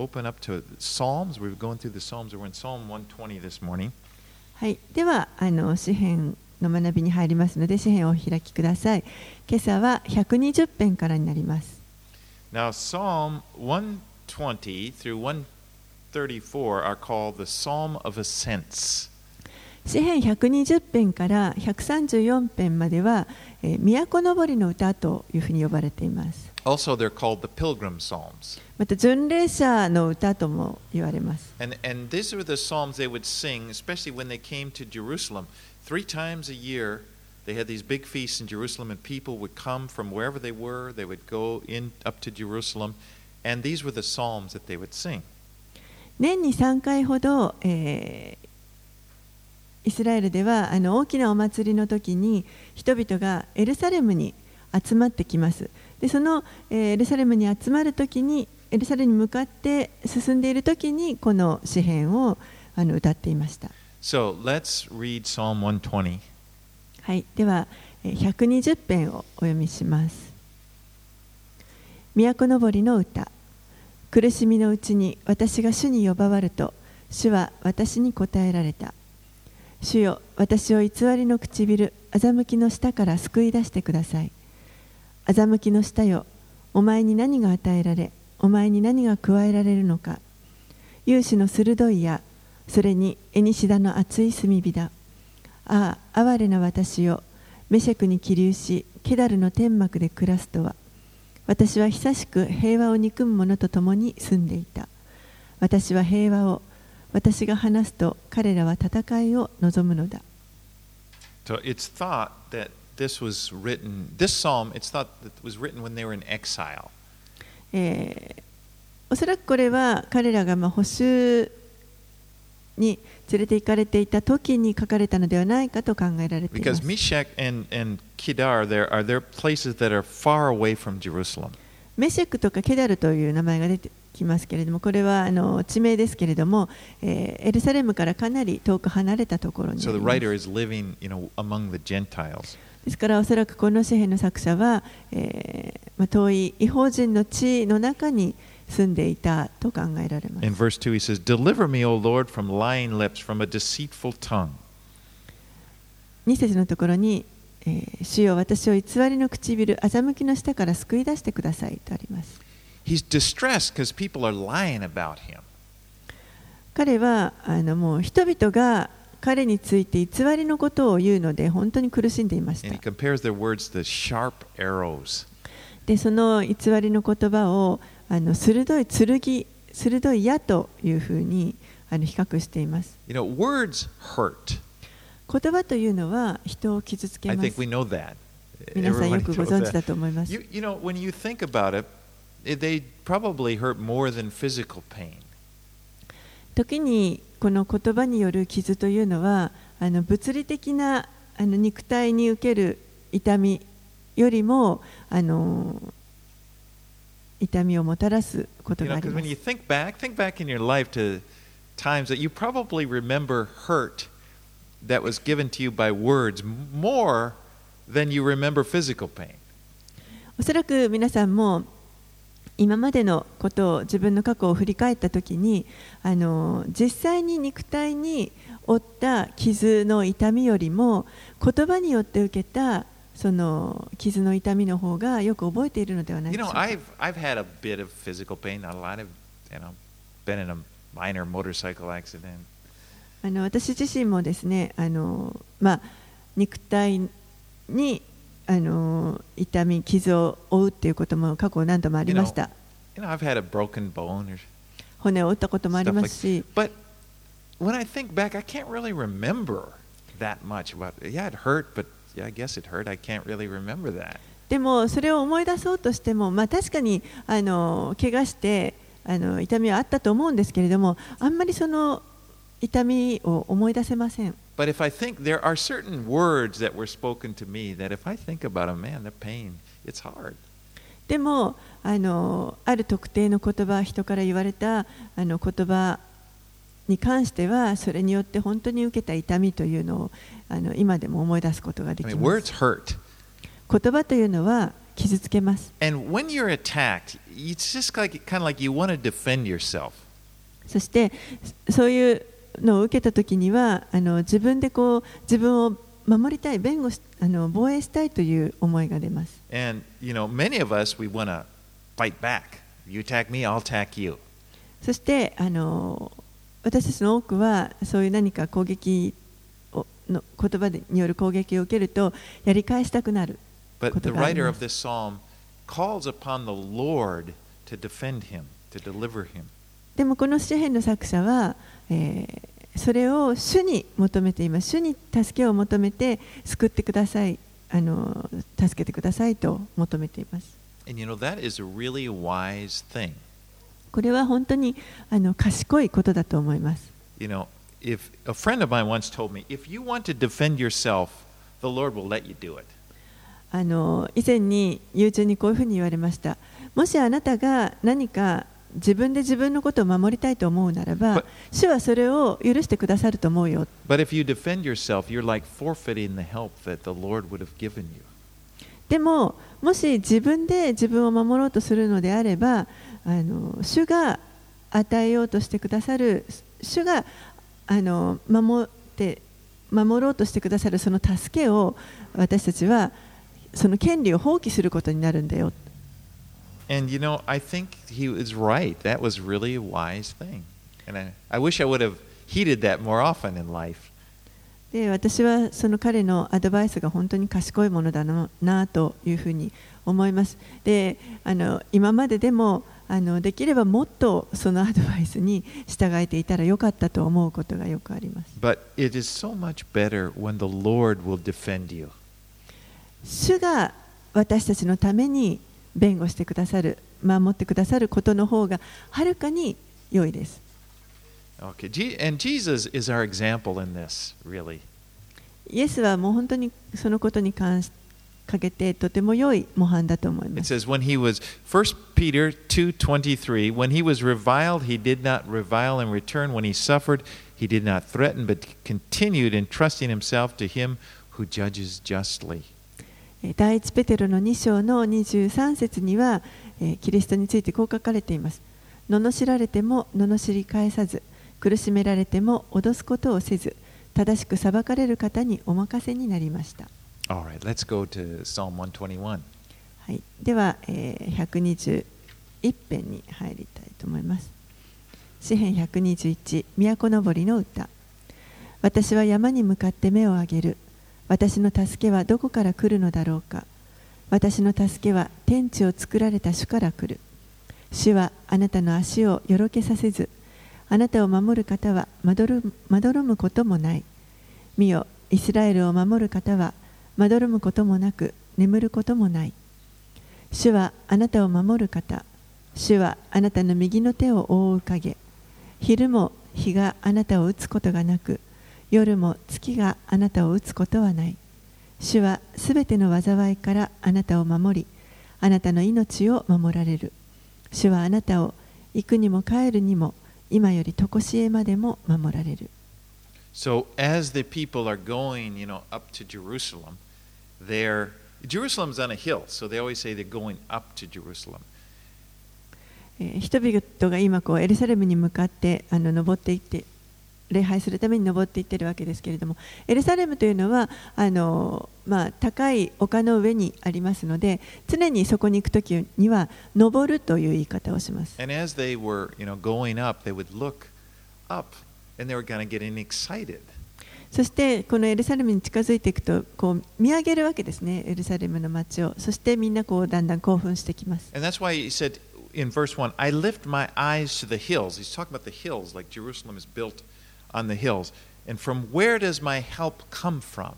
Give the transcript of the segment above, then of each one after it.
open up to Psalms. We're going through the Psalms. We're in Psalm 120 this morning. はい、ではあの詩編の学びに入りますので詩編をお開きください。今朝は120編からになります。Now, Psalm 120 through 134 are called the Psalm of Ascents. 詩編120編から134編までは、えー都のぼりの歌というふうに呼ばれています。Also, they're called the Pilgrim Psalms. また巡礼者の歌とも言われます。 And, and these were the Psalms they would sing, especially when they came to Jerusalem. Three times a year, they had these big feasts in Jerusalem, and people would come from wherever they were. They would go in up to Jerusalem, and these were the Psalms that they would sing. 年に3回ほど、えーイスラエルではあの大きなお祭りの時に人々がエルサレムに集まってきます でその、えーエルサレムに集まる時にエルサレムに向かって進んでいる時にこの詩篇をあの歌っていました、So let's read Psalm 120. はい、ではえー120編をお読みします。都のぼりの歌。苦しみのうちに私が主に呼ばわると主は私に答えられた。主よ私を偽りの唇欺きの下から救い出してください欺きの下よ。お前に何が与えられお前に何が加えられるのか。勇士の鋭い矢それにエニシダの熱い炭火だ。ああ哀れな私よ。メシェクに起立しケダルの天幕で暮らすとは。私は久しく平和を憎む者と共に住んでいた。私は平和を私が話すと彼らは戦いを望むのだ。So this was written, this psalm, it's not was written when they were in exile. おそらくこれは彼らが補修に連れて行かれていた時に書かれたのではないかと考えられています。メシェクとケダルという名前が出てきますけれども、これはあの地名ですけれども、これ、エルサレムからかなり遠く離れたところにありま。ですからおそらくこの詩篇の作者は、えー、遠い異邦人の地の中に住んでいたと考えられます。2, he 二節のところに、えー、主よ私を偽りの唇、欺きの下から救い出してくださいとあります。彼はあのもう人々が彼について偽りのことを言うので本当に苦しんでいまし And he た。compares their words to sharp arrows. でその偽りの言葉をあの鋭い剣、鋭い矢というふうにあの比較しています。You know, words hurt. 言葉というのは人を傷つけ I ま think す we。know that. 皆さんよくご存知.だと思います。You, you know, when you think about it- they probably hurt more than physical pain. 時にこの言葉による傷というのはあの物理的なあの肉体に受ける痛みよりもあの痛みをもたらすことが know, ありま when you す。think back, think back in your life to times that you probably remember hurt that was given to you by words more than you remember physical pain. おそらく皆さんも今までのことを自分の過去を振り返った時にあの実際に肉体に負った傷の痛みよりも言葉によって受けたその傷の痛みの方がよく覚えているのではないでしょうか。I've I've had a bit of physical pain, not a lot of, you know, been in a minor motorcycle accident. あの私自身もですねあの、まあ、肉体にあの痛み傷を負うっていうことも過去何度もありました You know, I've had a broken bone or 骨を打ったこともありますし But when I think back, I can't really remember that much about. Yeah, it hurt, but yeah, I guess it hurt. I can't really remember that. でもそれを思い出そうとしても、まあ、確かにあの怪我してあの痛みはあったと思うんですけれどもあんまりその痛みを思い出せません But if I think there are certain words that were spoken to me that if I think about them, man, the pain, it's hard. でもあのある特定の言葉人から言われたあの言葉に関してはそれによって本当に受けた痛みというのをあの今でも思い出すことがで I き mean, ま words す hurt. 言葉というのは傷つけます。And when you're attacked, it's just like kind of like you want to defend yourself. そしてそういうの受けた時にはあの自分でこう自分を守りたい弁護しあの防衛したいという思いが出ます。そしてあの私たちの多くはそういう何か攻撃をの言葉でによる攻撃を受けるとやり返したくなる。でもこの詩篇の作者はえーそれを主に求めています。主に助けを求めて救ってください。あの助けてくださいと求めています。And you know, that is a really wise thing. これは本当にあの賢いことだと思います。You know, if a friend of mine once told me, if you want to defend yourself, the Lord will let you do it. あの以前に友人にこういうふうに言われました。もしあなたが何か自分で自分のことを守りたいと思うならば主はそれを許してくださると思うよ。But if you defend yourself, you're like forfeiting the help that the Lord would have given you. でも、もし自分で自分を守ろうとするのであれば、あの主が与えようとしてくださる、主があの守って守ろうとしてくださるその助けを私たちはその権利を放棄することになるんだよ。And you know, I think he was right. That was really a wise thing. And I, I wish I would have heeded that more often in life. で私はその彼のアドバイスが本当に賢いものだななというふうに思います。であの今まででもあのできればもっとそのアドバイスに従えていたらよかったと思うことがよくあります。But it is so much better when the Lord will defend you. 主が私たちのために弁護してくださる、守ってくださることの方がはるかに良いです。 Okay, Je- and Jesus is our example in this, really. イエスはもう本当にそのことに関しかけてとても良い模範だと思いま It す。 says when he was 1 Peter 2:23 when he was reviled he did not revile in return when he suffered he did not threaten but continued entrusting himself to him who judges justly. えー第一ペテロの2章の23節には、えーキリストについてこう書かれています。罵られても罵り返さず、苦しめられても脅すことをせず、正しく裁かれる方にお任せになりました。All right, let's go to Psalm 121. はい、では、えー121編に入りたいと思います。詩編121、都のぼりの歌。私は山に向かって目を上げる。私の助けはどこから来るのだろうか。私の助けは天地を作られた主から来る。主はあなたの足をよろけさせず、あなたを守る方はまどるまどろむこともない。見よ、イスラエルを守る方はまどろむこともなく眠ることもない。主はあなたを守る方。主はあなたの右の手を覆う影。昼も日があなたを打つことがなく、夜も月があなたを打つことはない。主はすべての災いからあなたを守り、あなたの命を守られる。主はあなたを行くにも帰るにも、今より常しえまでも守られる。So as the people are going, you know, up to Jerusalem, they're Jerusalem's on a hill, so they always say they're going up to Jerusalem. えー人々が今こうエルサレムに向かってあの登っていって礼拝するために登っていってるわけですけれどもエルサレムというのはあの、まあ、高い丘の上にありますので常にそこに行くときには登るという言い方をします。そしてこのエルサレムに近づいていくとこう見上げるわけですね、エルサレムの街を。そしてみんなこうだんだん興奮してきます。And that's why he said in verse 1: I lift my eyes to the hills. He's talking about the hills, like Jerusalem is built on the hills. And from where does my help come from?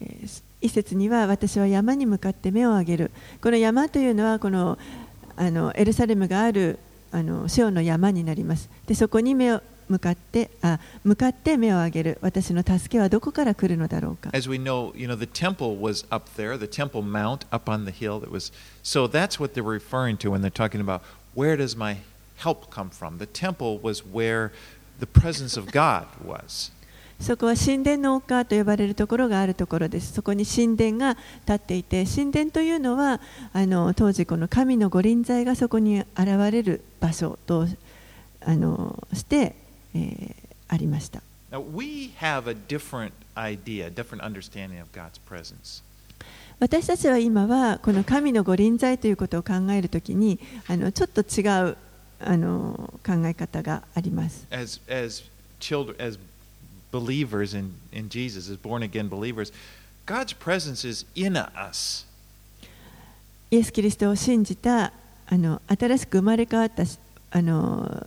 えー一節には私は山に向かって目を上げるこの山というのはこのあのエルサレムがあるあのシオンの山になりますでそこに目を向かってあ向かって目を上げる私の助けはどこから来るのだろうか As we know, you know, the temple was up there, the Temple Mount up on the hill. That was so that's what they're referring to when they're talking about where does my help come from? The temple was where the presence of God was. そこは神殿の丘と呼ばれるところがあるところです。そこに神殿が立っていて、神殿というのはあの当時この神の御臨在がそこに現れる場所とあのして、えーありました。Now, we have a different idea, different understanding of God's presence. 私たちは今はこの神の御臨在ということを考えるときにあのちょっと違うあの考え方があります。As, as children, as believers in, in Jesus, as born again believers, God's presence is in us. イエス・キリストを信じたあの新しく生まれ変わったしあの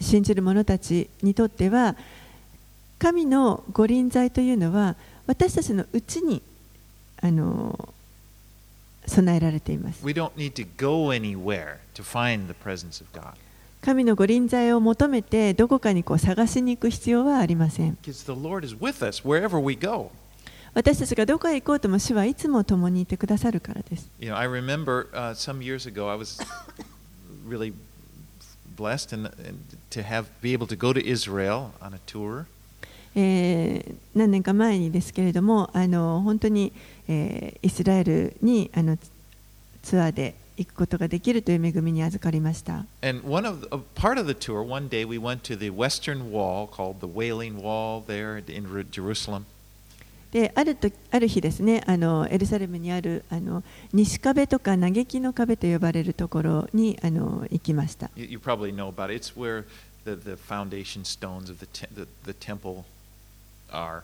信じる者たちにとっては神の御臨在というのは私たちのうちにあの備えられています。神のご臨在を求めてどこかにこう探しに行く必要はありません。私たちがどこへ行こうとも主はいつも共にいてくださるからです。えー、何年か前にですけれども、あの本当に、えー、イスラエルにあのツアーで行くことができるという恵みに預かりました。である日ですね、あのエルサレムにあるあの西壁とか嘆きの壁と呼ばれるところにあの行きました。You, you are.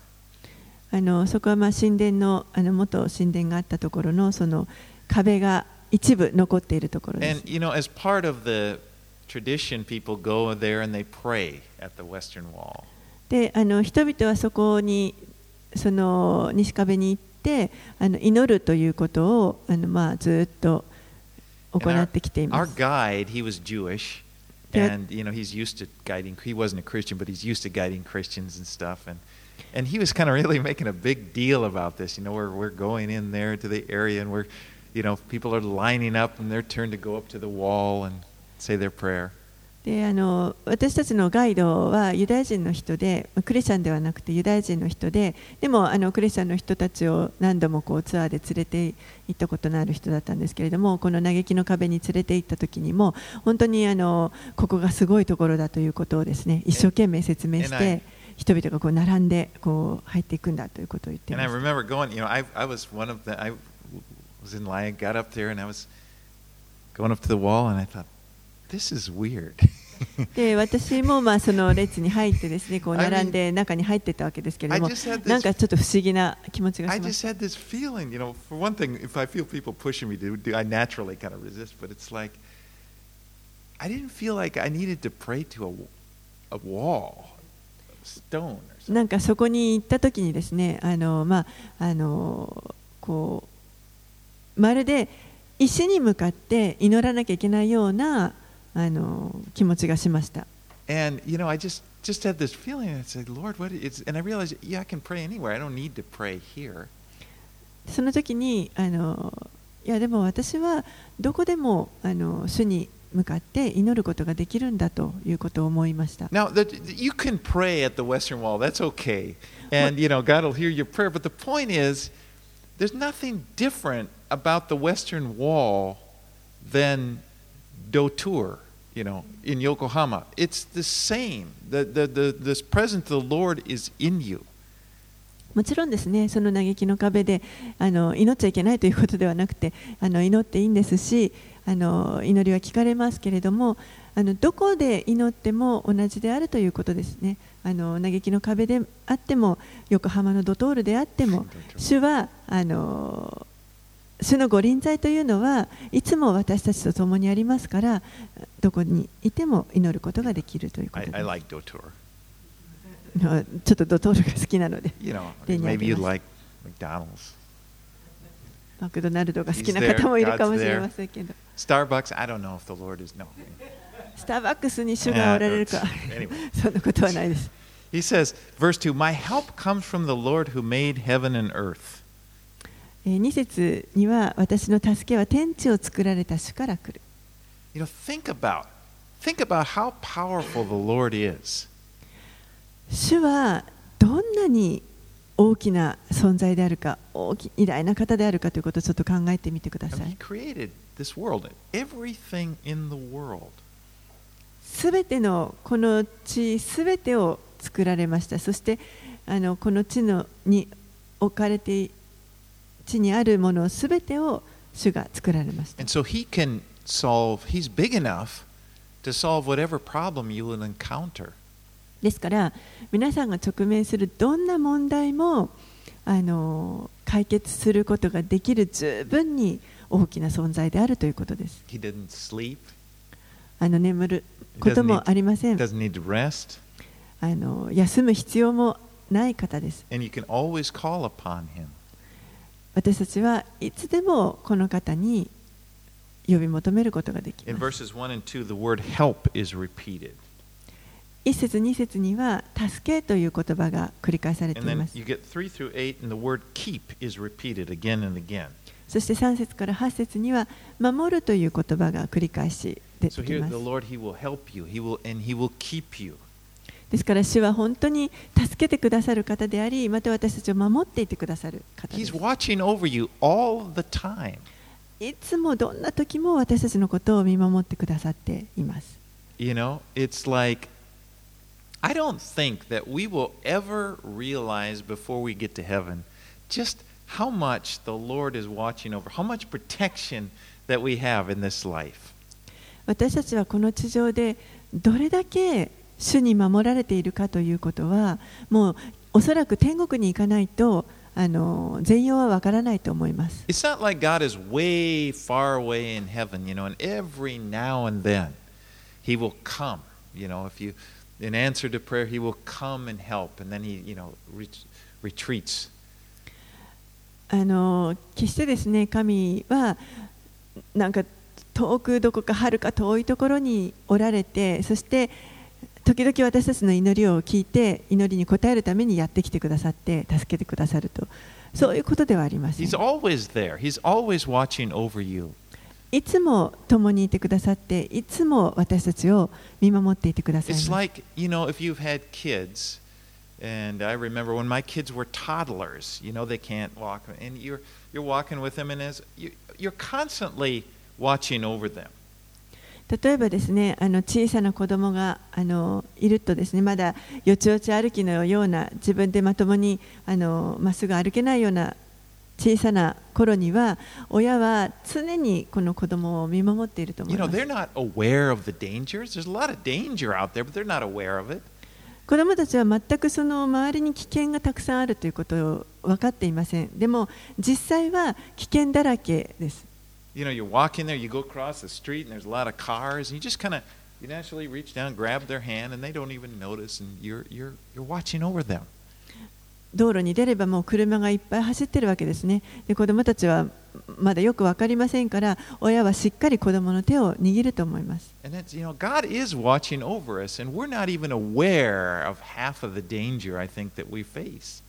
あのそこはまあ神殿のあの元神殿があったところのその壁が一部残っているところで And す。you know, as part of the tradition, people go there and they pray at the Western Wall. であの人々はそこにその西壁に行ってあの祈るということをあの、まあ、ずっと行ってきてい Our ます guide, he was Jewish, and you know he's used to guiding. He wasn't a Christian, but he's used to guiding Christians and stuff. And and he was kind of really making a big deal about this. You know, we're we're going in there to the area, and we're, you know, people are lining up, and their turn to go up to the wall and say their prayer. であの私たちのガイドはユダヤ人の人でまあクリスチャンではなくてユダヤ人の人ででもあのクリスチャンの人たちを何度もこうツアーで連れて行ったことのある人だったんですけれどもこの嘆きの壁に連れて行った時にも本当にあのここがすごいところだということをですね一生懸命説明して人々がこう並んでこう入っていくんだということを言ってい And ま I す。remember going. You know, I I was one of the I was in line, got up there, and I was going up to the wall, and I thought, this is weird. で私もまあその列に入ってですねこう I 並んで中に入ってたわけですけれ I ども just なんかちょっと不思議な気持ちが I しま just した had this feeling, you know, for one thing, if I feel people pushing me to do, I naturally kind of resist, but it's like, I didn't feel like I needed to pray to a, a wall, a stone or something. なんかそこに行った時にですねあのまああのこうまるで石に向かって祈らなきゃいけないようなあの気持ちがしました。And, you know, I just, just had this feeling, I said, Lord, what is, and I realized, yeah, I can pray anywhere. I don't need to pray here. その時にあのいやでも私はどこでもあの主に向かって祈ることができるんだということを思いました。Now, that you can pray at the Western Wall, that's okay. And, you know, God will hear your prayer. But the point is, there's nothing different about the Western Wall than Dotur, you know, in Yokohama. It's the same. The, the, the, this presence of the Lord is in you. もちろんですね、その嘆きの壁であの祈っちゃいけないということではなくて、あの祈っていいんですし、あの祈りは聞かれますけれども、あのどこで祈っても同じであるということですね。あの嘆きの壁であっても、横浜のドトールであっても、主はあの主の御臨在というのはいつも私たちと共にありますから、どこにいても祈ることができるというこ I, と I で like Dotur. す。ちょっとドトールが好きなので、You know, maybe you like McDonald's. マクドナルドが好きな方もいるかもしれませんけど。Starbucks, I don't know if the Lord is. No. スターバックスに主がおられるか Anyway. そんなことはないです。He says, verse 2 My help comes from the Lord who made heaven and earth. えー2節には私の助けは天地を作られた主から来る。You know, think about think about how powerful the Lord is. 主はどんなに大きな存在であるか大き偉大な方であるかということをちょっと考えてみてください this world, everything in the world. すべてのこの地すべてを作られましたそしてあのこの地のに置かれて地にあるものすべてを主が作られました And so he can solve, he's big enough to solve whatever problem you will encounter. ですから皆さんが直面するどんな問題もあの解決することができる十分に大きな存在であるということです。あの眠ることもありません。あの休む必要もない方です。私たちはいつでもこの方に呼び求めることができるす。一節二節には「助け」という言葉が繰り返されています。そして3節から8節には、守るという言葉が繰り返し出てきます。ですから、主は本当に助けてくださる方であり、また私たちを守っていてくださる方です。いつもどんな時も私たちのことを見守ってくださっています。You know, it's like I don't think that we will ever realize before we get to heaven just how much the Lord is watching over, how much protection that we have in this life. 私たちはこの地上でどれだけ主に守られているかということは、もうおそらく天国に行かないとあの全容はわからないと思います。 It's not like God is way far away in heaven, you know, and every now and then He will come. You know, if you, in answer to prayer, He will come and help, and then He, you know, ret- retreats. あの決してですね神はなんか遠くどこかはるか遠いところにおられてそして時々私たちの祈りを聞いて祈りに応えるためにやってきてくださって助けてくださると。そういうことではありません。He's always there, He's always watching over you. いつも共にいてくださっていつも私たちを見守っていてくださいます and I remember when my kids were toddlers, you know, they can't walk, and you're, you're walking with them, and as you, you're constantly watching over them. 例えばですねあの小さな子供があのいるとですねまだよちよち歩きのような自分でまともにあのまっすぐ歩けないような小さな頃には親は常にこの子供を見守っていると思 You い know, ます they're not 子供たちは全くその周りに危険がたくさんあるということを分かっていませんでも実際は危険だらけです You know, you're walking there, you go across the street, and there's a lot of cars, and you just kind of, you naturally reach down, grab their hand, and they don't even notice, and you're, you're, you're watching over them. 道路に出ればもう車がいっぱい走ってるわけですねで子供たちはまだよく分かりませんから親はしっかり子供の手を握ると思います And that's, you know, God is watching over us, and we're not even aware of half of the danger I think that we face.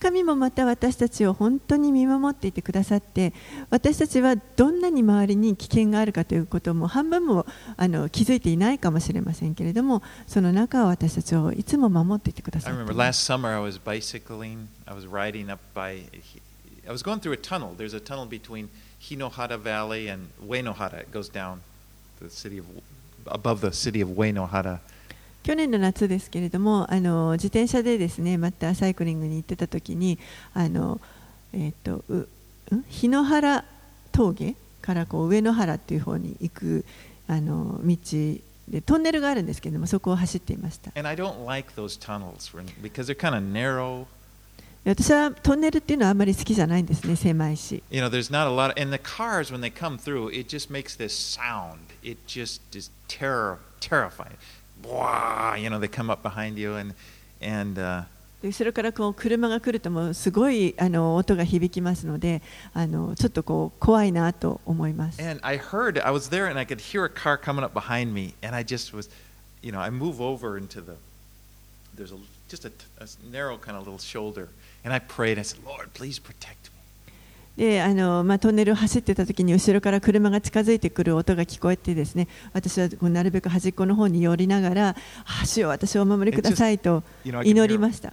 神もまた私たちを本当に見守っていてくださって私たちはどんなに周りに危険があるかということも半分もあの気づいていないかもしれませんけれどもその中を私たちをいつも守っていてくださっています I was going through a tunnel. There's a tunnel between Hinohara Valley and Uenohara. It goes down the city of above the city of Uenohara. 去年の夏ですけれどもあの自転車でですねまたサイクリングに行ってた時にあの、えーとううん日野原峠からこう上野原っていう方に行くあの道でトンネルがあるんですけれどもそこを走っていました And I don't like those tunnels because they're kind of narrow. 私はトンネルっていうのはあんまり好きじゃないんですね狭いし You know, there's not a lot. Of, and the cars, when they come through, it just makes this sound. It just is terror, terrifying. Wah, you know, they come up behind you, and and uh, で後ろからこう車が来るともうすごいあの音が響きますのであのちょっとこう怖いなと思います and I heard. I was there, and I could hear a car coming up behind me, and I just was, you know, I move over into the. There's a であの、まあ、トンネルを走ってた時に後ろから車が近づいてくる音が聞こえてですね私はこうなるべく端っこの方に寄りながら橋を私をお守りくださいと祈りました。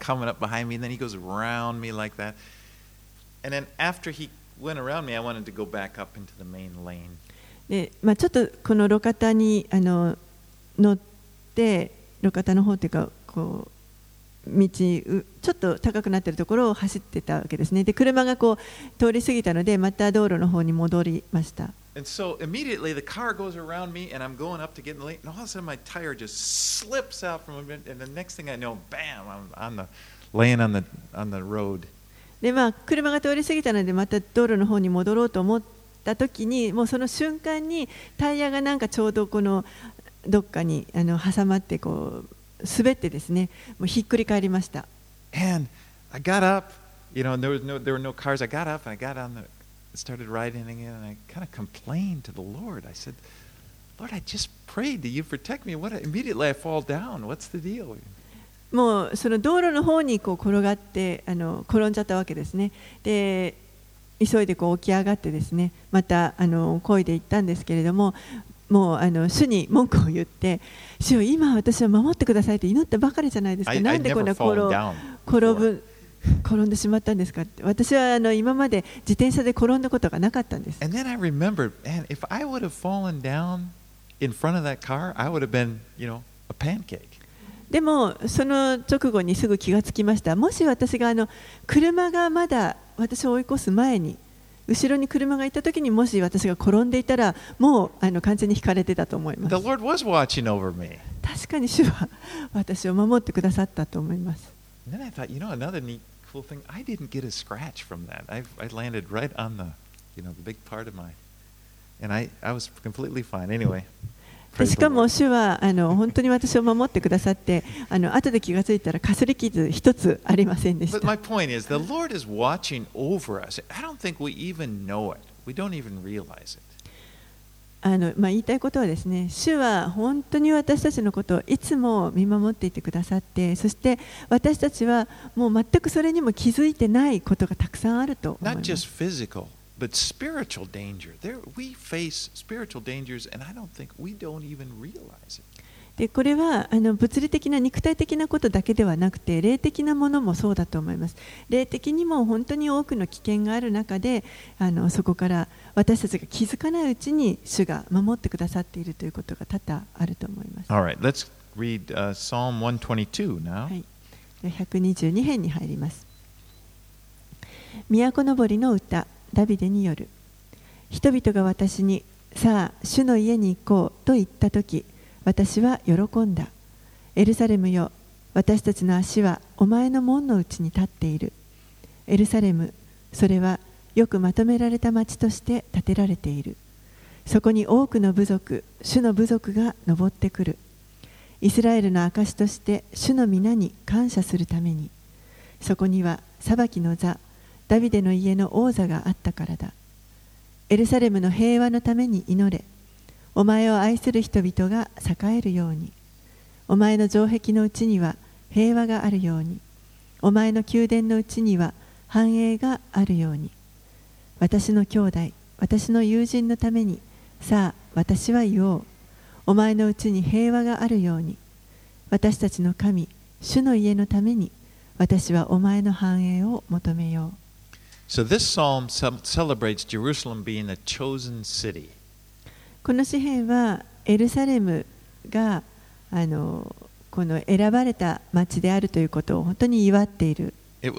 で、まあ、ちょっとこの路肩にあの乗って路肩の方というかこう。道ちょっと高くなってるところを走ってたわけですね。で、車がこう通り過ぎたので、また道路の方に戻りました。で、まあ、車が通り過ぎたので、また道路の方に戻ろうと思った時に、もうその瞬間にタイヤがなんかちょうどこのどっかにあの挟まってこう。滑ってですねもうひっくり返りました And I got up, you know, and there was no there were no cars. I got up and I got on the started riding again and I kind of complained to the Lord. I said, Lord, I just prayed that you protect me. What immediately I fall down. What's the deal? もうその道路の方にこう転がってあの転んじゃったわけですね。で急いでこう起き上がってですねまたあの漕いでいったんですけれどももうあの主に文句を言って主よ今私は守ってくださいって祈ったばかりじゃないですかなんでこんな転.転.ぶ転んでしまったんですかって私はあの今まで自転車で転んだことがなかったんです And then I remembered, man, if I would have fallen down in front of that car, I would have been, you know, a pancake. でもその直後にすぐ気がつきましたもし私があの車がまだ私を追い越す前に後ろに車がいた時にもし私が転んでいたらもうあの完全に引かれてたと思います。確かに主は私を守ってくださったと思います。でしかも.主はあの 本当に私を守ってくださってあの後で気がついたらかすり傷一つありませんでし But た my point is, the Lord is watching over us. I don't think we even know it. We don't even realize it. あのまあ、言いたいことはですね主は本当に私たちのことをいつも見守っていてくださってそして私たちはもう全くそれにも気づいてないことがたくさんあると思いま Not す just physical, but spiritual danger. There, we face spiritual dangers, and I don't think we don't even realize it. でこれはあの物理的な肉体的なことだけではなくて霊的なものもそうだと思います霊的にも本当に多くの危険がある中であのそこから私たちが気づかないうちに主が守ってくださっているということが多々あると思います All right, let's read uh, Psalm 122 now. はい、で122編に入ります。都のぼりの歌、ダビデによる。人々が私に、さあ、主の家に行こうと言ったとき、私は喜んだ。エルサレムよ、私たちの足はお前の門の内に立っている。エルサレム、それはよくまとめられた町として建てられている。そこに多くの部族、主の部族が登ってくる。イスラエルの証として主の皆に感謝するためにそこには裁きの座ダビデの家の王座があったからだ。エルサレムの平和のために祈れ。お前を愛する人々が栄えるように。お前の城壁のうちには平和があるように。お前の宮殿のうちには繁栄があるように。私の兄弟私の友人のためにさあ私は言おう。お前のうちに平和があるように。私たちの神主の家のために私はお前の繁栄を求めよう。So この詩篇はエルサレムがあのこの選ばれた町であるということを本当に祝っているで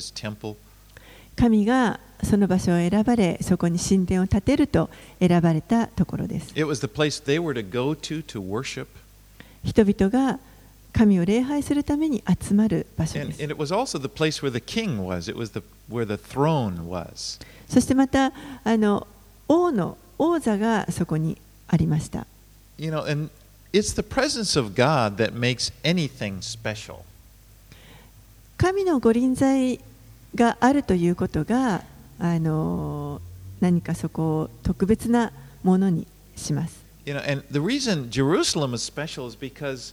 す。神がその場所を選ばれそこに神殿を建てると選ばれたところです。人々が神を礼拝するために集まる場所 And, です and was. そしてまたあの王の王座がそこにありました You know, and it's the presence of God that makes anything special. 神の御臨在があるということがあの何かそこを特別なものにします。You know, and the reason Jerusalem is special is because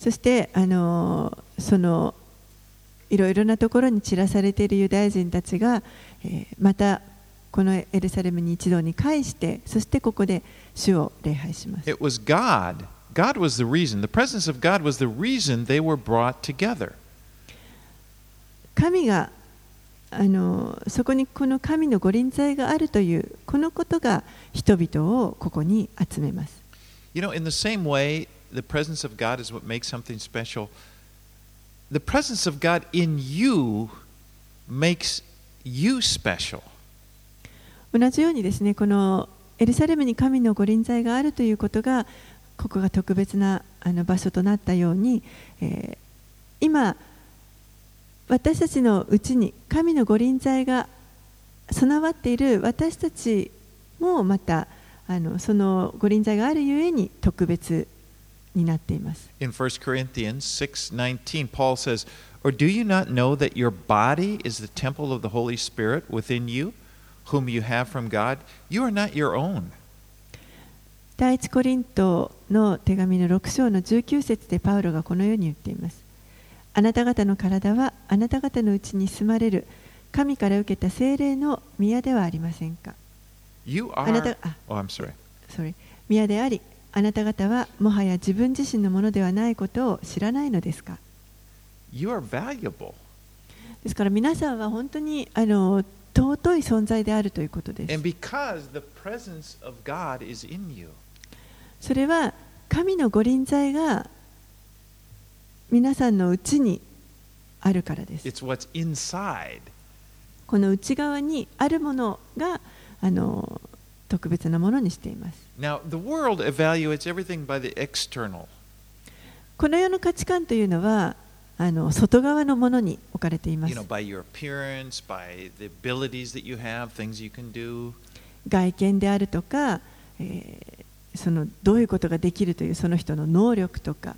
そしてあのそのいろいろなところに散らされているユダヤ人たちが、えーまたこのエルサレムに一堂に会してそしてここで主を礼拝します。It was God. God was the reason. The presence of God was the reason they were brought together. 神があのそこにこの神の御臨在があるというこのことが人々をここに集めます。You know, in the same way, the presence of God is what makes something special. The presence of God in you makes you special. 同じようにですねこのエルサレムに神の御臨在があるということがここが特別なあの場所となったように、えー今私たちのうちに神の御臨在が備わっている私たちもまたあのその御臨在があるゆえに特別になっています。In 1 Corinthians 6:19, Paul says, "Or do you not know that your body is the temple of the Holy Spirit within you, whom you have from God? You are not your own." 第一コリントの手紙の6章の19節でパウロがこのように言っています。あなた方の体はあなた方のうちに住まれる神から受けた精霊の宮ではありませんか You あなた are あ Oh, I'm sorry. sorry 宮でありあなた方はもはや自分自身のものではないことを知らないのですか？You are valuable. ですから皆さんは本当にあの尊い存在であるということです And because the presence of God is in you. それは神の御臨在が皆さんのうちにあるからです It's what's inside. この内側にあるものがあの特別なものにしています Now, the world evaluates everything by the external. この世の価値観というのはあの外側のものに置かれていま You す know, by your appearance, by the abilities that you have, things you can do. 外見であるとか、えーそのどういうことができるというその人の能力とか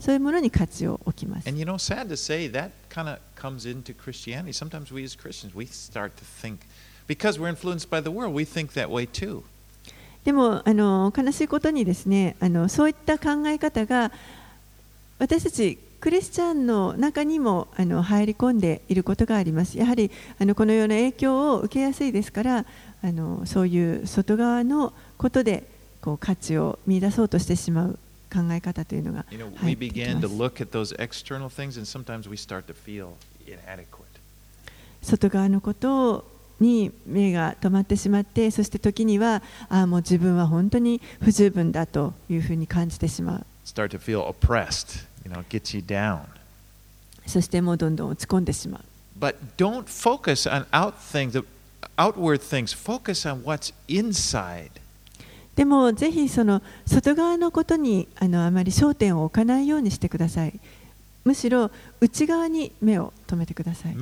そういうものに価値を置きます And you know, sad to say, that kind of comes into Christianity. Sometimes we as Christians, we start to think, because we're influenced by the world, we think that way too. でもあの悲しいことにですねあのそういった考え方が私たちクリスチャンの中にもあの入り込んでいることがありますやはりあのこのような影響を受けやすいですからあのそういう外側のことでこう価値を見出そうとしてしまう考え方というのが入ってきます.外側のことに目が止まってしまってそして時にはあもう自分は本当に不十分だというふうに感じてしまう。そしてもうどんどん落ち込んでしまう。でもぜひその外側のことにあ,のあまり焦点を置かないようにしてください。むしろ内側に目を留めてください。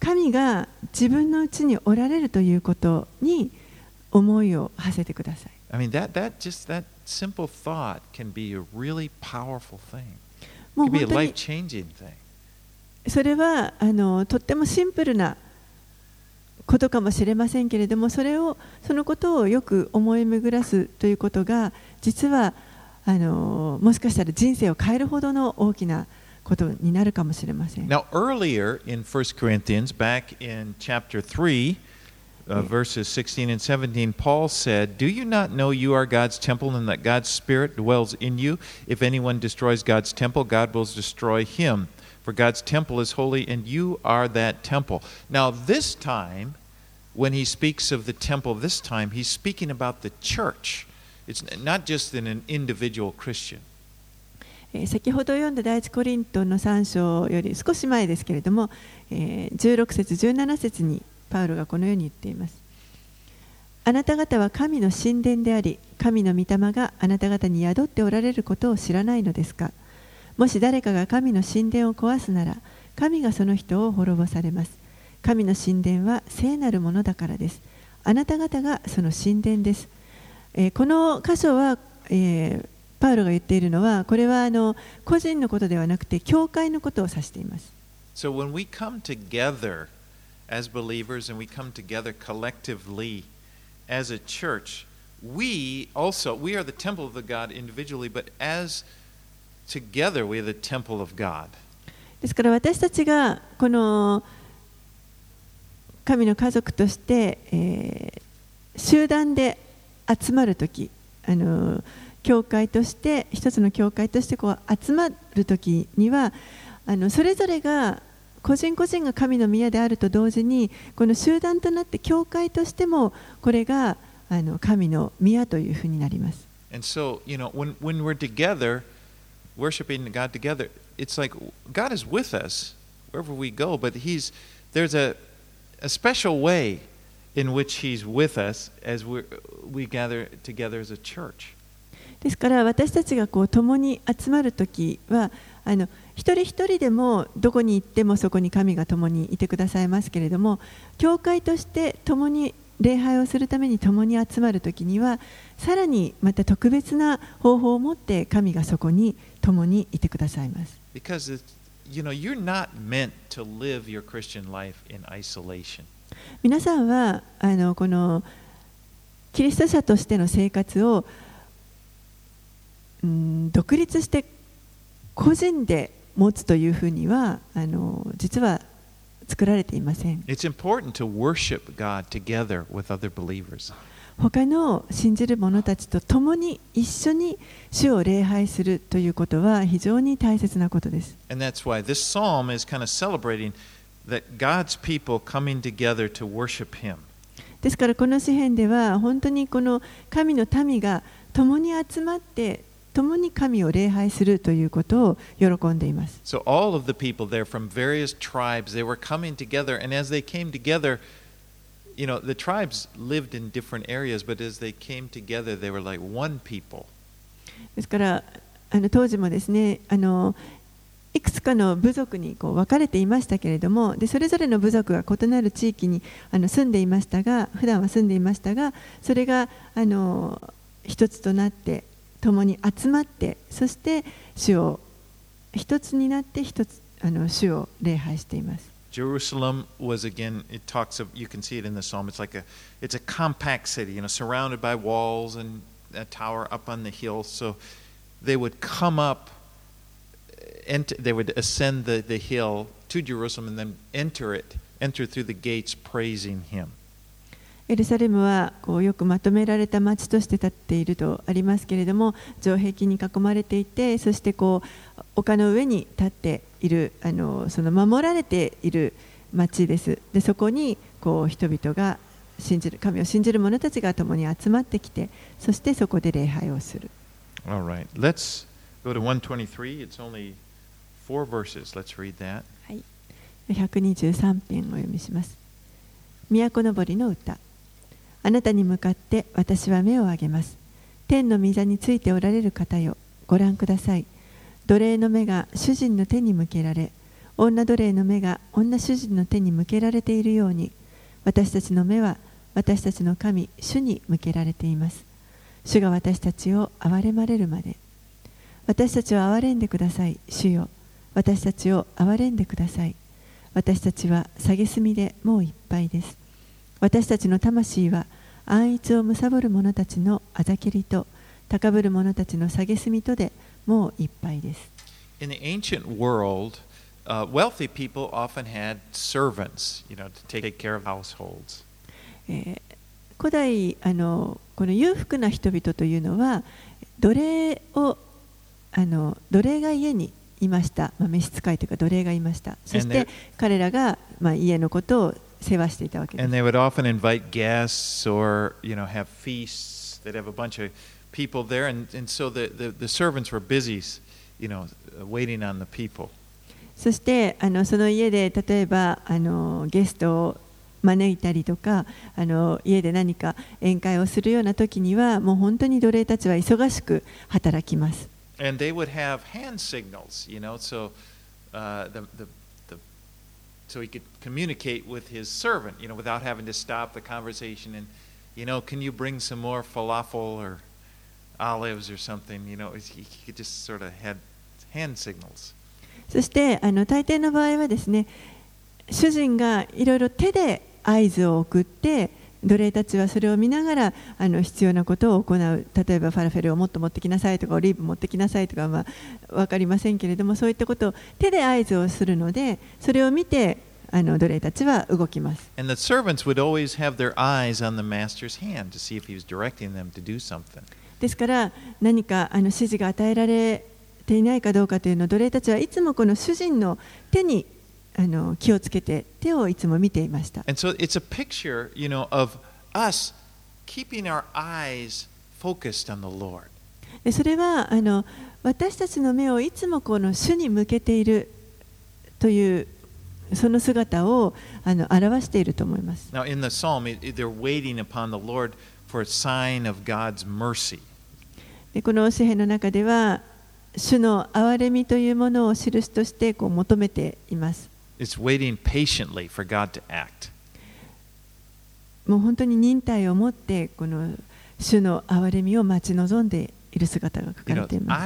神が自分のうちにおられるということに思いをはせてください。I mean, それはあのとってもシンプルなことかもしれませんけれども、それをそのことをよく思い巡らすということが実は。あのもしかしたら人生を変えるほどの大きなことになるかもしれません。 Now, earlier in 1 Corinthians, back in chapter 3, uh, verses 16 and 17, Paul said, Do you not know you are God's temple and that God's Spirit dwells in you? If anyone destroys God's temple, God will destroy him. For God's temple is holy, and you are that temple. Now, this time, when he speaks of the temple, this time, he's speaking about the church. Not just in an individual Christian. 先ほど読んだ第一コリントの3章より少し前ですけれども、16節17節にパウロがこのように言っています。あなた方は神の神殿であり神の御霊があなた方に宿っておられることを知らないのですか？もし誰かが神の神殿を壊すなら神がその人を滅ぼされます。神の神殿は聖なるものだからです。あなた方がその神殿です、えー、この箇所は、えー、パウロが言っているのはこれはあの個人のことではなくて教会のことを指しています So when we come together as believers and we come together collectively as a church we also we are the temple of the God individually but as together we are the temple of God ですから私たちがこの神の家族として、えー、集団で集まるとき、あの教会として一つの教会としてこう集まるときにはあのそれぞれが個人個人が神の宮であると同時にこの集団となって教会としてもこれがあの神の宮というふうになります。And so, you know, when, when we're together, worshiping God together, it's like God is with us wherever we go, but He's there's a, a special way ですから私たちがこう共に集まるときはあの一人一人でもどこに行ってもそこに神が共にいてくださいますけれども教会として共に礼拝をするために共に集まるときにはさらにまた特別な方法を持って神がそこに共にいてくださいます。皆さんはあのこのキリスト者としての生活を、うん、独立して個人で持つというふうにはあの実は作られていません。他の信じる者たちと共に一緒に主を礼拝するということは非常に大切なことです。that God's people coming together to worship Him. ですからこの詩篇では本当にこの神の民が共に集まって共に神を礼拝するということを喜んでいます。So all of the people there from various tribes, they were coming together, and as they came together, you know, the tribes lived in different areas, but as they came together, they were like one people. ですからあの当時もですねあの いくつかの部族にこう分かれていましたけれどもでそれぞれの部族が異なる地域にあの住んでいましたが普段は住んでいましたがそれがあの一つとなって共に集まってそして主を一つになって一つあの主を礼拝しています。Jerusalem was again, it talks of, you can see it in the psalm, it's like a, it's a compact city, you know, surrounded by walls and a tower up on the hill. So they would come up, and they would ascend the, the hill to Jerusalem and then enter it, enter through the gates praising him. エルサレムはこうよくまとめられた町として立っているとありますけれども城壁に囲まれていてそしてこう丘の上に立っているあのその守られている町ですでそこにこう人々が信じる神を信じる者たちが共に集まってきてそしてそこで礼拝をする。All right. Let's go to 123. It's only four verses. Let's read that. 123編お読みします。都のぼりの歌。あなたに向かって私は目を上げます。天の御座についておられる方よ、ご覧ください。奴隷の目が主人の手に向けられ、女奴隷の目が女主人の手に向けられているように、私たちの目は私たちの神、主に向けられています。主が私たちを憐れまれるまで。私たちを憐れんでください、主よ。私たちを憐れんでください。私たちは蔑みでもういっぱいです。私たちの魂は安逸を貪る者たちのあざけりと高ぶる者たちの蔑みとでもういっぱいです。In the ancient world, uh, wealthy people often had servants, you know, to take care of households. 古代あのこの裕福な人々というのは奴隷をあの奴隷が家にいました、ま、召使いというか奴隷がいました。そして彼らが、ま、家のことを世話していたわけです。People. そして、あの、その家で、例えば、あの、ゲストを招いたりとか、あの、家で何か宴会をするような時には、もう本当に奴隷たちは忙しく働きます。And they would have hand signals, you know, so uh, the, the, the, so he could communicate with his servant, you know, without having to stop the conversation and, you know, can you bring some more falafel or olives or something, you know, he, he could just sort of had hand signals. そしてあの大抵の場合はですね主人がいろいろ手で合図を送って 奴隷たちはそれを見ながらあの必要なことを行う例えばファラフェルをもっと持ってきなさいとかオリーブ持ってきなさいとか、まあ、分かりませんけれどもそういったことを手で合図をするのでそれを見てあの奴隷たちは動きます。And the servants would always have their eyes on the master's hand to see if he was directing them to do something. ですから何かあの指示が与えられていないかどうかというのを奴隷たちはいつもこの主人の手にあの気をつけて手をいつも見ていました。それはあの私たちの目をいつもこの主に向けているというその姿をあの表していると思います。Now in この詩篇の中では、主の憐れみというものを印としてこう求めています。もう本当に忍耐を持ってこの種の憐れみを待ち望んでいる姿が描かれています。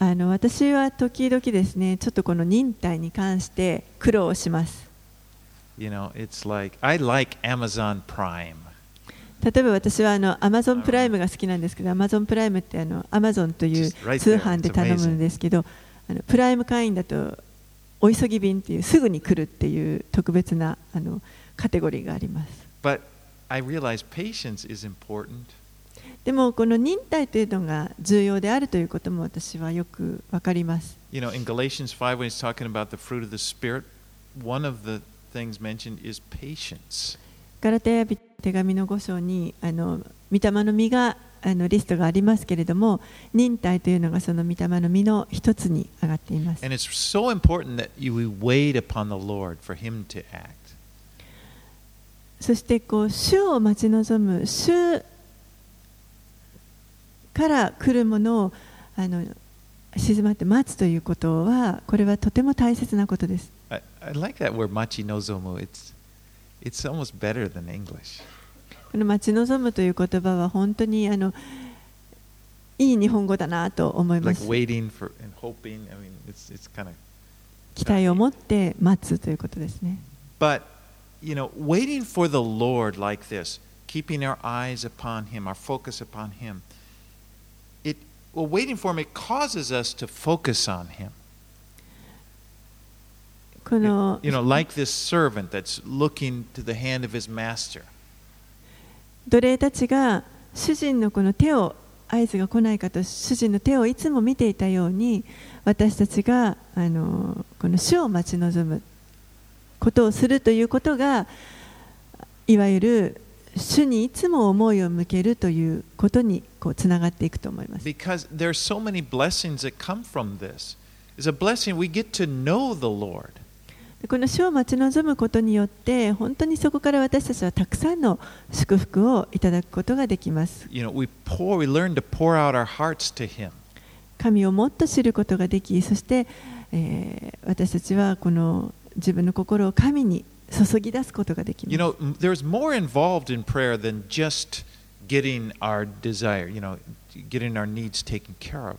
あの私は時々ですね、ちょっとこの忍耐に関して苦労をします。例えば私はあの Amazon プライムが好きなんですけど、アマゾンプライムってあの Amazon という通販で頼むんですけど。あのプライム会員だとお急ぎ便っていうすぐに来るっていう特別なあのカテゴリーがあります。But I realize patience is important. でもこの忍耐というのが重要であるということも私はよくわかります。You know, in Galatians 5, when he's talking about the fruit of the Spirit, one of the things mentioned is patience. ガラテヤ人手紙の5章にあの御霊の実があのリストがありますけれども忍耐というのがその御霊の実の一つに上がっています And it's so important that you we wait upon the Lord for him to act. そしてこう主を待ち望む主から来るものをあの静まって待つということはこれはとても大切なことです I, I like that word machi nozomu. It's it's almost better than English. この待ち望むという言葉は本当にあのいい日本語だなと思います期待を持って待つということですね But, you know, waiting for the Lord like this, keeping our eyes upon Him, our focus upon Him, it, well, waiting for Him, it causes us to focus on Him. この you know, like this servant that's looking to the hand of his master. 奴隷たちが主人のこの手を合図が来ないかと主人の手をいつも見ていたように私たちがあのこの主を待ち望むことをするということがいわゆる主にいつも思いを向けるということにこうつながっていくと思います。Because there are so many blessings that come from this. It's a blessing we get to know the Lord. この主を待ち望むことによって本当にそこから私たちはたくさんの祝福をいただくことができます。You know, we pour, we learn to pour out our hearts to Him. 神をもっと知ることができそして、えー私たちはこの自分の心を神に注ぎ出すことができます。You know, there's more involved in prayer than just getting our desire, you know, getting our needs taken care of.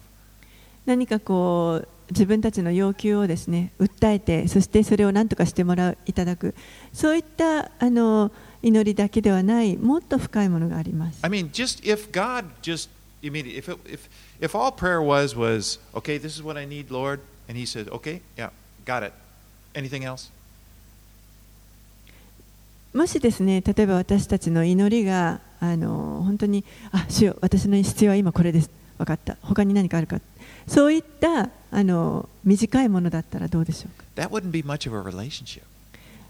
何かこう自分たちの要求をですね訴えてそしてそれを何とかしてもらういただくそういったあの祈りだけではないもっと深いものがあります I mean, just if God just immediately, if, it, if, if all prayer was, was, okay, this is what I need, Lord, and He said, okay, yeah, got it. Anything else? もしですね例えば私たちの祈りがあの本当にあ主よ私の必要は今これです分かった他に何かあるかそういったあの短いものだったらどうでしょうか That wouldn't be much of a relationship.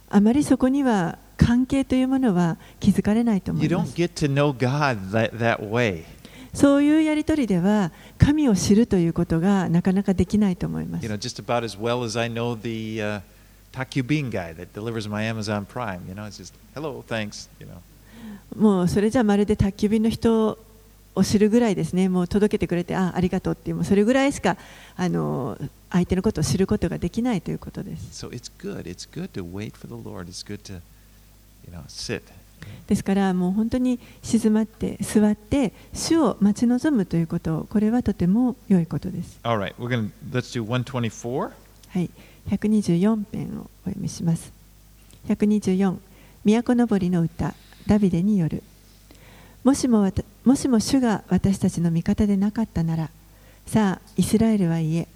あまりそこには関係というものは築かれないと思 You いま don't す get to know God that, that way. そういうやりとりでは神を知るということがなかなかできないと思います You know, just about as well as I know the uh, Takubin guy that delivers my Amazon Prime. You know, it's just, hello, thanks, you know. もうそれじゃまるで宅急便の人ををするぐらいですね、もう届けてくれて、あありがとうっていう、もうそれぐらいしかあの相手のことを知ることができないということです。So it's good. It's good to wait for the Lord. It's good to, you know, sit. ですから、もう本当に静まって、座って、主を待ち望むということ、これはとても良いことです。All right, we're going to let's do 124. はい、124編をお読みします。124、都のぼりの歌、ダビデによる。もしももしも主が私たちの味方でなかったなら、さあ、イスラエルは言え。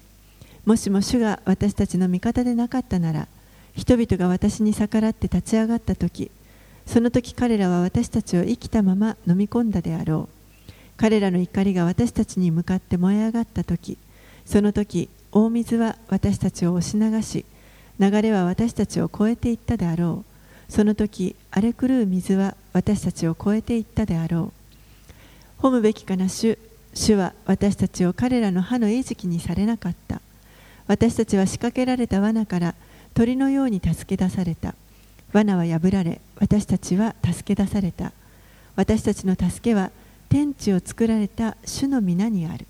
もしも主が私たちの味方でなかったなら、人々が私に逆らって立ち上がったとき、その時彼らは私たちを生きたまま飲み込んだであろう。彼らの怒りが私たちに向かって燃え上がったとき、その時大水は私たちを押し流し流れは私たちを越えていったであろうその時荒れ狂う水は私たちを越えていったであろう。褒むべきかな主主は私たちを彼らの歯の餌食にされなかった。私たちは仕掛けられた罠から鳥のように助け出された。罠は破られ私たちは助け出された。私たちの助けは天地を作られた主の皆にある。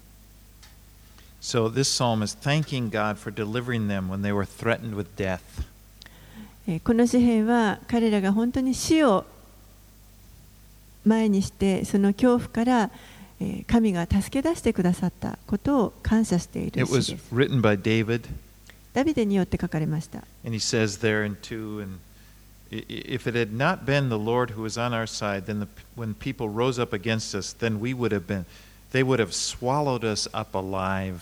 So this psalm is thanking God for delivering them when they were threatened with death. えーこの詩篇は彼らが本当に死を前にしてその恐怖からえー神が助け出してくださったことを感謝している It 詩 was です。written by David, ダビデによって書かれました。and he says there in 2 and if it had not been the Lord who was on our side, then the, when people rose up against us, then we would have been, they would have swallowed us up alive.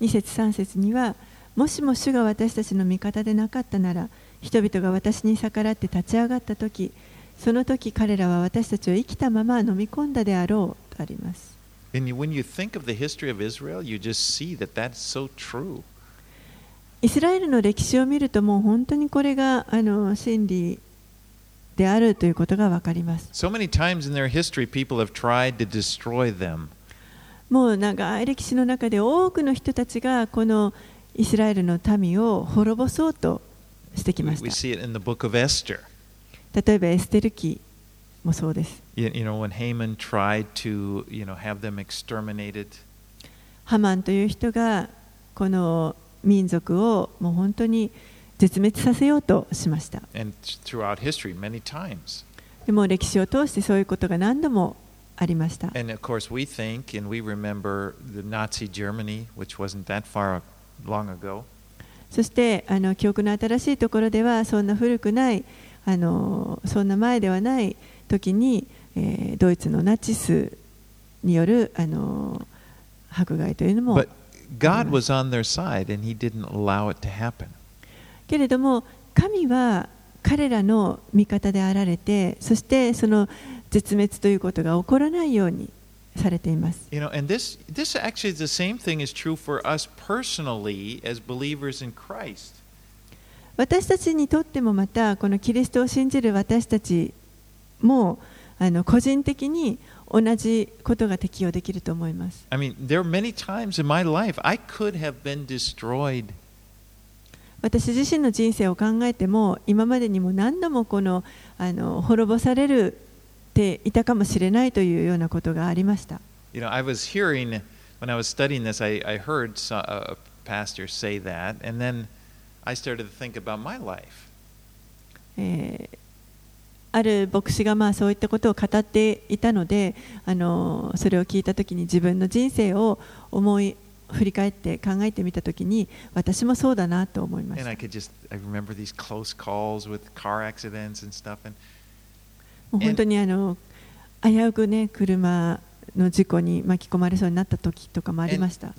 2節3節にはもしも主が私たちの味方でなかったなら人々が私に逆らって立ち上がった時その時彼らは私たちを生きたまま飲み込んだであろうとあります。イスラエルの歴史を見るともう本当にこれがあの真理であるということがわかります。もう長い歴史の中で多くの人たちがこのイスラエルの民を滅ぼそうと。してきまし。例えば、エステル記もそうです。ハマンという人がこの民族をもう本当に絶滅させようとしました。もうでも歴史を通してそういうことが何度もありました。そしてあの記憶の新しいところではそんな古くないあのそんな前ではない時に、えードイツのナチスによるあの迫害というのも But God was on their side and He didn't allow it to happen. けれども神は彼らの味方であられてそしてその絶滅ということが起こらないようにされています。私たちにとってもまた、このキリストを信じる私たちも、あの個人的に同じことが適用できると思います。私自身の人生を考えても、今までにも何度もこの,あの滅ぼされる。ていたかもしれないというようなことがありました。ある牧師がまあそういったことを語っていたのであのそれを聞いたときに自分の人生を思い振り返って考えてみたときに私もそうだなと思いました。本当にあの危うくね車の事故に巻き込まれそうになった時とかもありました.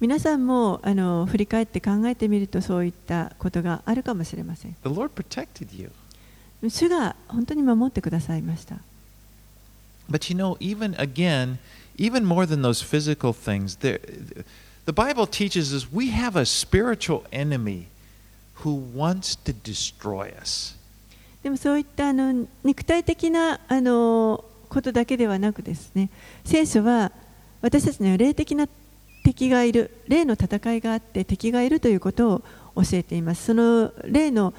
皆さんもあの振り返って考えてみるとそういったことがあるかもしれません The Lord protected you. 主が本当に守ってくださいました But you know, even again, even more than those physical things, there, the Bible teaches us we have a spiritual enemy who wants to destroy us. でもそういったあの肉体的なあのことだけではなくですね聖書は私たちには霊的な敵がいる霊の戦いがあって敵がいるということを教えていますその霊の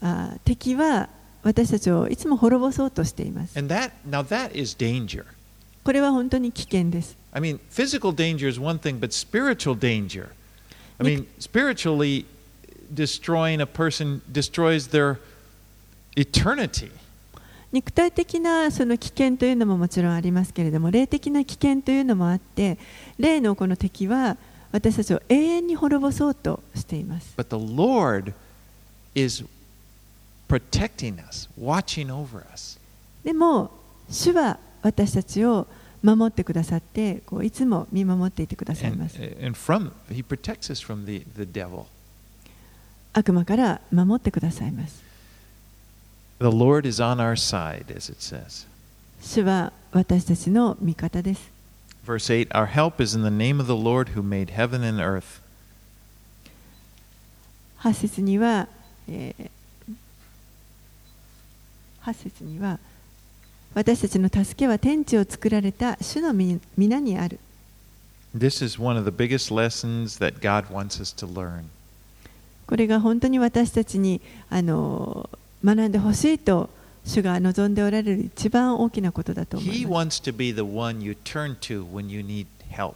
あ敵は私たちをいつも滅ぼそうとしています。And that now that is danger. これは本当に危険です。I mean, physical danger is one thing, but spiritual danger. I mean, spiritually destroying a person destroys their eternity. 肉体的なその危険というのももちろんありますけれども霊的な危険というのもあって霊のこの敵は私たちを永遠に滅ぼそうとしています But the Lord is protecting us, watching over us. でも主は私たちを守ってくださってこういつも見守っていてください And, ます and from He protects us from the, the devil. 悪魔から守ってくださいます The Lord is on our side, as it says. 主は私たちの味方です Verse 8 Our help is in the name of the Lord who made heaven and earth. 8節には、えー8節には私たちの助けは天地を作られた主のみ皆にある This is one of the biggest lessons that God wants us to learn. これが本当に私たちにあの学んでほしいと主が望んでおられる一番大きなことだと思います。To to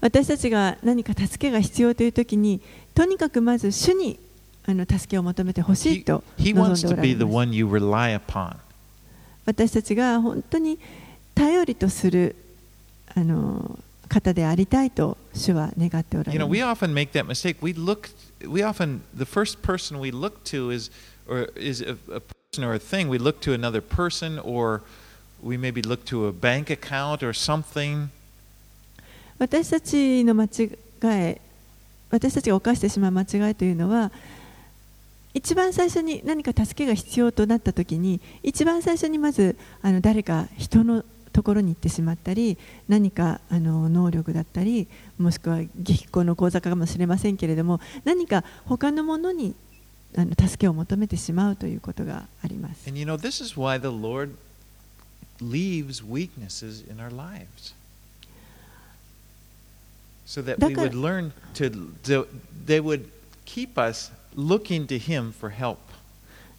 私たちが何か助けが必要という時に、とにかくまず主にあの助けを求めてほしいと望んでおられます。私たちが本当に頼りとするあの方でありたいと主は願っておられます。You know, or is a, a person or a thing. We look to another person, or we maybe look to a bank account or something? 私たちの間違い私たちが犯してしまう間違いというのは一番最初に何か助けが必要となった時に一番最初にまずあの誰か人のところに行ってしまったり何かあの能力だったりもしくは激高の口座かもしれませんけれども何か他のものにあの助けを求めてしまうということがあります。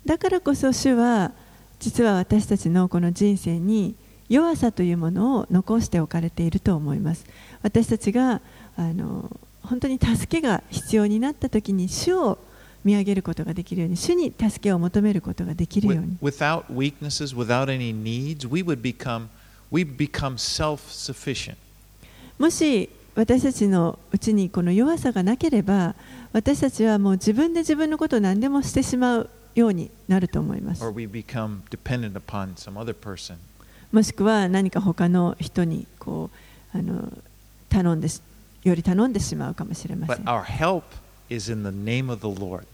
だから、こそ主は実は私たちのこの人生に弱さというものを残しておかれていると思います。私たちがあの本当に助けが必要になった時に主見上げることができるように主に助けを求めることができるように without weaknesses, without any needs, we would become we become self-sufficient. もし私たちのうちにこの弱さがなければ私たちはもう自分で自分のことを何でもしてしまうようになると思います or we become dependent upon some other person. もしくは何か他の人にこうあの頼んでしより頼んでしまうかもしれませ But ん our help is in the name of the Lord.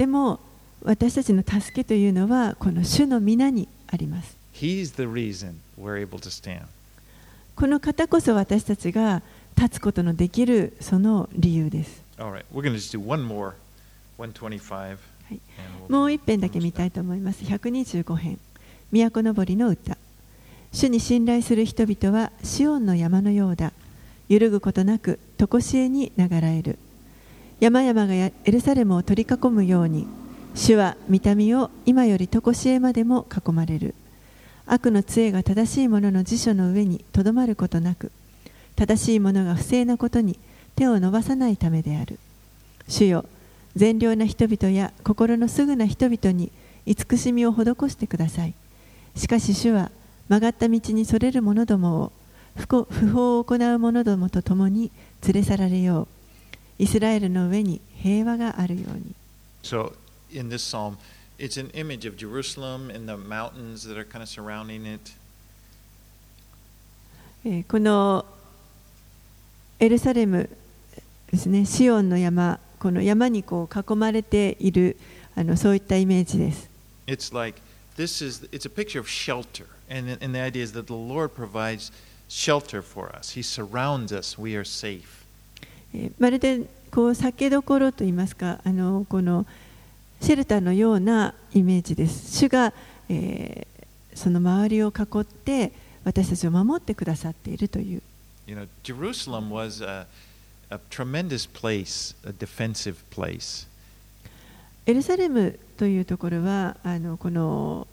でも私たちの助けというのはこの主の皆にあります He's the reason we're able to stand. この方こそ私たちが立つことのできるその理由です right, we're going to just do one more, 125. いもう一編だけ見.たいと思います125編都のぼりの歌主に信頼する人々はシオンの山のようだ揺るぐことなく常しえに流れる山々がエルサレムを取り囲むように主は見た目を今より常しえまでも囲まれる。悪の杖が正しい者のの辞書の上にとどまることなく正しい者が不正なことに手を伸ばさないためである。主よ善良な人々や心のすぐな人々に慈しみを施してください。しかし主は曲がった道にそれる者どもを不法を行う者どもと共に連れ去られよう。イスラエルの上に平和があるように So, in this psalm, it's an image of Jerusalem and the mountains that are kind of surrounding it. えーこのエルサレムですねシオンの山この山にこう囲まれているあのそういったイメージです It's like this is it's a picture of shelter, and and the idea is that the Lord provides shelter for us. He surrounds us. We are safe. えーまるでこう酒どころといいますかあのこのシェルターのようなイメージです主が、えーその周りを囲って私たちを守ってくださっているという You know, Jerusalem was a, a tremendous place, a defensive place. エルサレムというところはあのこの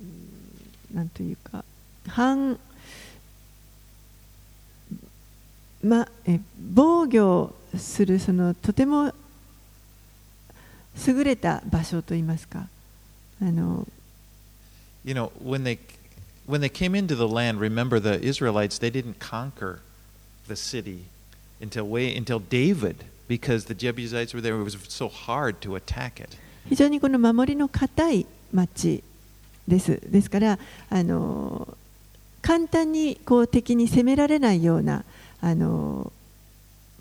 うんなんというか反まえ防御するそのとても優れた場所といいますかあの You know, when they when they came into the land, remember the Israelites, they didn't conquer the city until way until David because the Jebusites were there. It was so hard to attack it. 非常にこの守りの固い町です。ですからあの簡単にこう敵に攻められないようなあの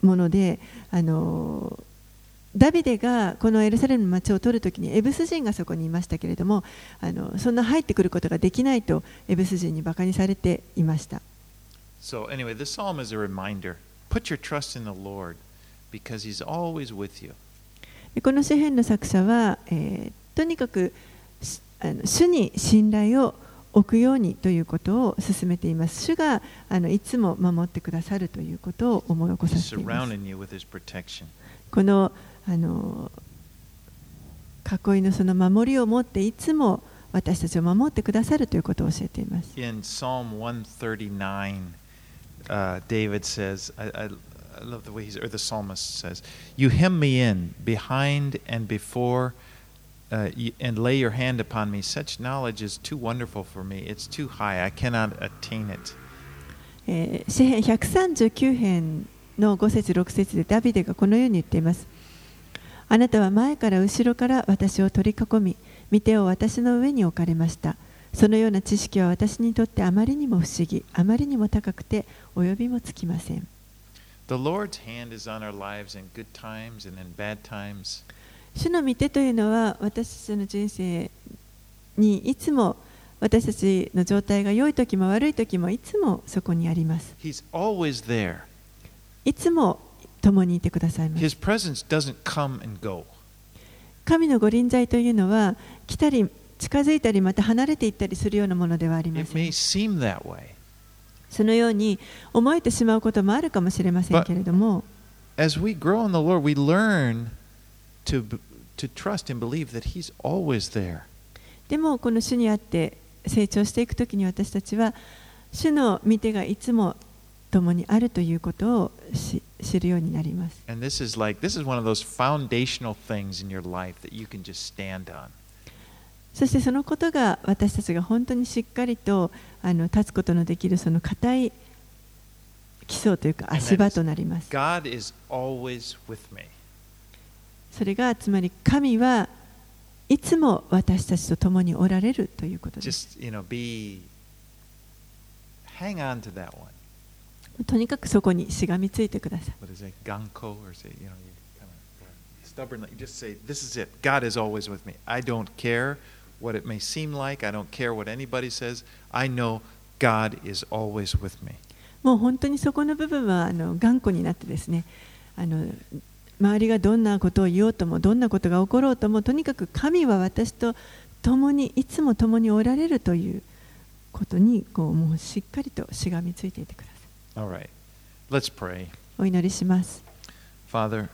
ものであのダビデがこのエルサレムの町を取るときにエブス人がそこにいましたけれどもあのそんな入ってくることができないとエブス人にバカにされていました。So anyway, this psalm is a reminder. Put your trust in the Lord because he's always with you. でこの詩篇の作者は、えーとにかくしあの主に信頼を置くようにということを進めています。主があのいつも守ってくださるということを思い起こさせています。この,あの囲いのその守りを持っていつも私たちを守ってくださるということを教えています。In Psalm 139, uh, David says, I, I love the way he's, or the psalmist says, You hem me in behind and before. Uh, and lay your hand upon me. Such knowledge is too wonderful for me. It's too high. I cannot attain it. えー詩編139編の5節6節でダビデがこのように言っています。あなたは前から後ろから私を取り囲み、御手を私の上に置かれました。そのような知識は私にとってあまりにも不思議、あまりにも高くて及びもつきません。The Lord's hand is on our lives in good times and in bad times. 主の御手というのは私たちの人生にいつも私たちの状態が良い時も悪い時もいつもそこにあります。He's always there. いつも共にいてくださいます。His presence doesn't come and go. 神の御臨在というのは来たり近づいたりまた離れていったりするようなものではありま It せ may ん seem that way. そのように思えてしまうこともあるかもしれませんけれども As we grow in the Lord, we learn でもこの主にあって成長していくときに私たちは主の見てがいつも共にあるということを知るようになります。そしてそのことが私たちが本当にしっかりとあの立つことのできるその固い基礎というか足場となります。それがつまり神はいつも私たちと共におられるということです Just, you know, be, hang on to that one. とにかくそこにしがみついてください stubbornly, just say, this is it. God is always with me. I don't care what it may seem like. I don't care what anybody says. I know God is always with me. もう本当にそこの部分はあの頑固になってですねあの周りがどんなことを言おうともどんなことが起ころうともとにかく神は私と共にいつも共におられるということにこうもうしっかりとしがみついていてください All right. Let's pray. お祈りします Father,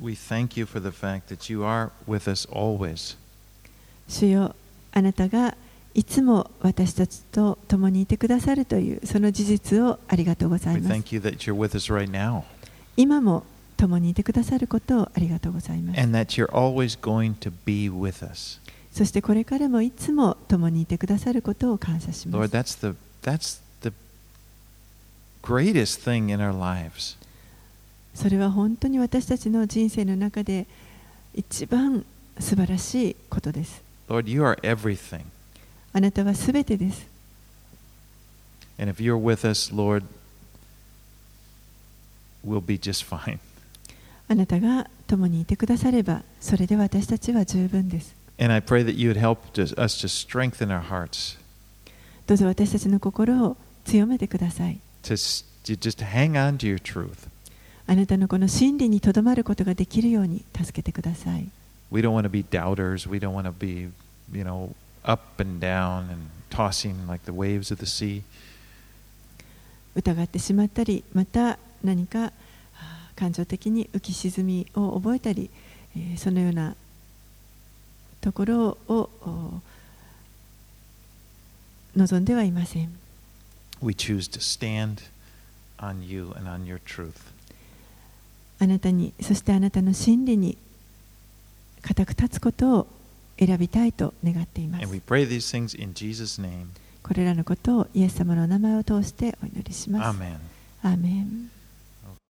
we thank you for the fact that you are with us always. 主よあなたがいつも私たちと共にいてくださるというその事実をありがとうございます thank you that you're with us right now 今も共にいてくださることをありがとうございます and that you're always going to be with us. そしてこれからもいつも共にいてくださることを感謝しま Lord, す that's the, that's the greatest thing in our lives. それは本当に私たちの人生の中で一番素晴らしいことです Lord, you are everything. あなたはすべてです And if you're with us, Lord, we'll be just fine. あなたが共にいてくださればそれで私たちは十分です And I pray that you would help us to strengthen our hearts, どうぞ私たちの心を強めてください to, to just hang on to your truth. あなたのこの真理にとどまることができるように助けてください We don't want to be doubters. We don't want to be, you know, up and down and tossing like the waves of the sea. 疑ってしまったりまた何か感情的に浮き沈みを覚えたり、えーそのようなところをお望んではいません。We choose to stand on you and on your truth. あなたに、そしてあなたの真理に固く立つことを選びたいと願っていま And す we。pray these things in Jesus' name. これらのことをイエス様のお名前を通してお祈りします。Amen. アーメン